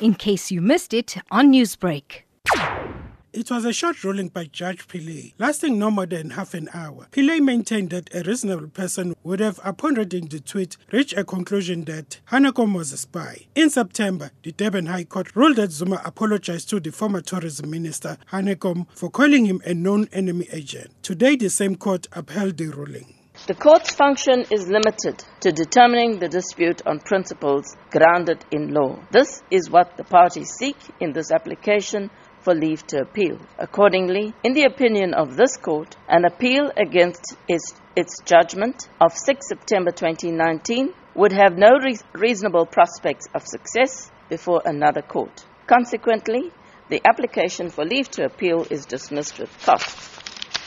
in case you missed it on Newsbreak. It was a short ruling by Judge Pillay, lasting no more than half an hour. Pillay maintained that a reasonable person would have, upon reading the tweet, reached a conclusion that Hanekom was a spy. In September, the Durban High Court ruled that Zuma apologized to the former tourism minister, Hanekom, for calling him a known enemy agent. Today, the same court upheld the ruling. The court's function is limited to determining the dispute on principles grounded in law. This is what the parties seek in this application for leave to appeal. Accordingly, in the opinion of this court, an appeal against its, its judgment of 6 September 2019 would have no re- reasonable prospects of success before another court. Consequently, the application for leave to appeal is dismissed with costs.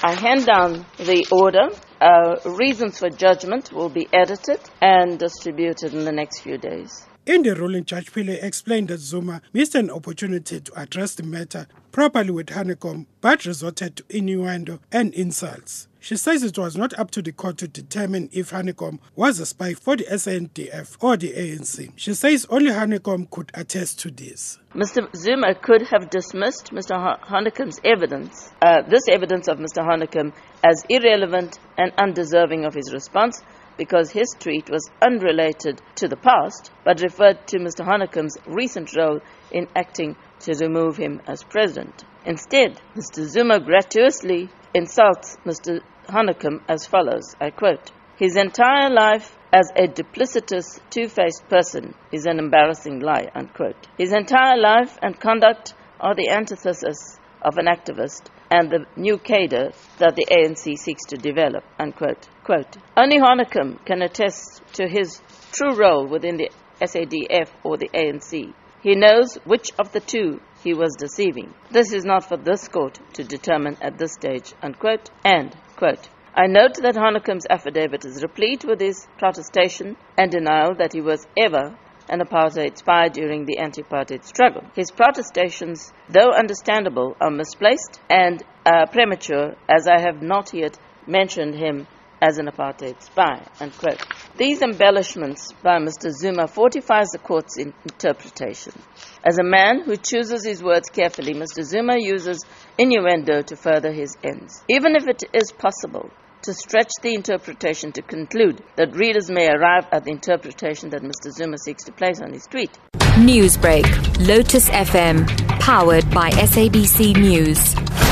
I hand down the order. Uh, reasons for judgment will be edited and distributed in the next few days. In the ruling, Judge Pillay explained that Zuma missed an opportunity to address the matter properly with Hanekom, but resorted to innuendo and insults. She says it was not up to the court to determine if Hanekom was a spy for the SANDF or the ANC. She says only Hanekom could attest to this. Mr. Zuma could have dismissed Mr. Hanekom's evidence, uh, this evidence of Mr. Hanekom, as irrelevant and undeserving of his response because his tweet was unrelated to the past but referred to Mr. Hanekom's recent role in acting to remove him as president. Instead, Mr. Zuma gratuitously insults Mr. Hanekom as follows I quote, His entire life as a duplicitous, two faced person is an embarrassing lie. Unquote. His entire life and conduct are the antithesis of an activist and the new cadre that the ANC seeks to develop. Unquote. Quote, Only Hanekom can attest to his true role within the SADF or the ANC. He knows which of the two he was deceiving. This is not for this court to determine at this stage. Unquote. Quote, I note that Hanekom's affidavit is replete with his protestation and denial that he was ever an apartheid spy during the anti-apartheid struggle. His protestations, though understandable, are misplaced and uh, premature, as I have not yet mentioned him as an apartheid spy. Unquote. These embellishments by Mr. Zuma fortifies the court's interpretation. As a man who chooses his words carefully, Mr. Zuma uses innuendo to further his ends. Even if it is possible to stretch the interpretation to conclude that readers may arrive at the interpretation that Mr. Zuma seeks to place on his tweet. Newsbreak, Lotus FM, powered by SABC News.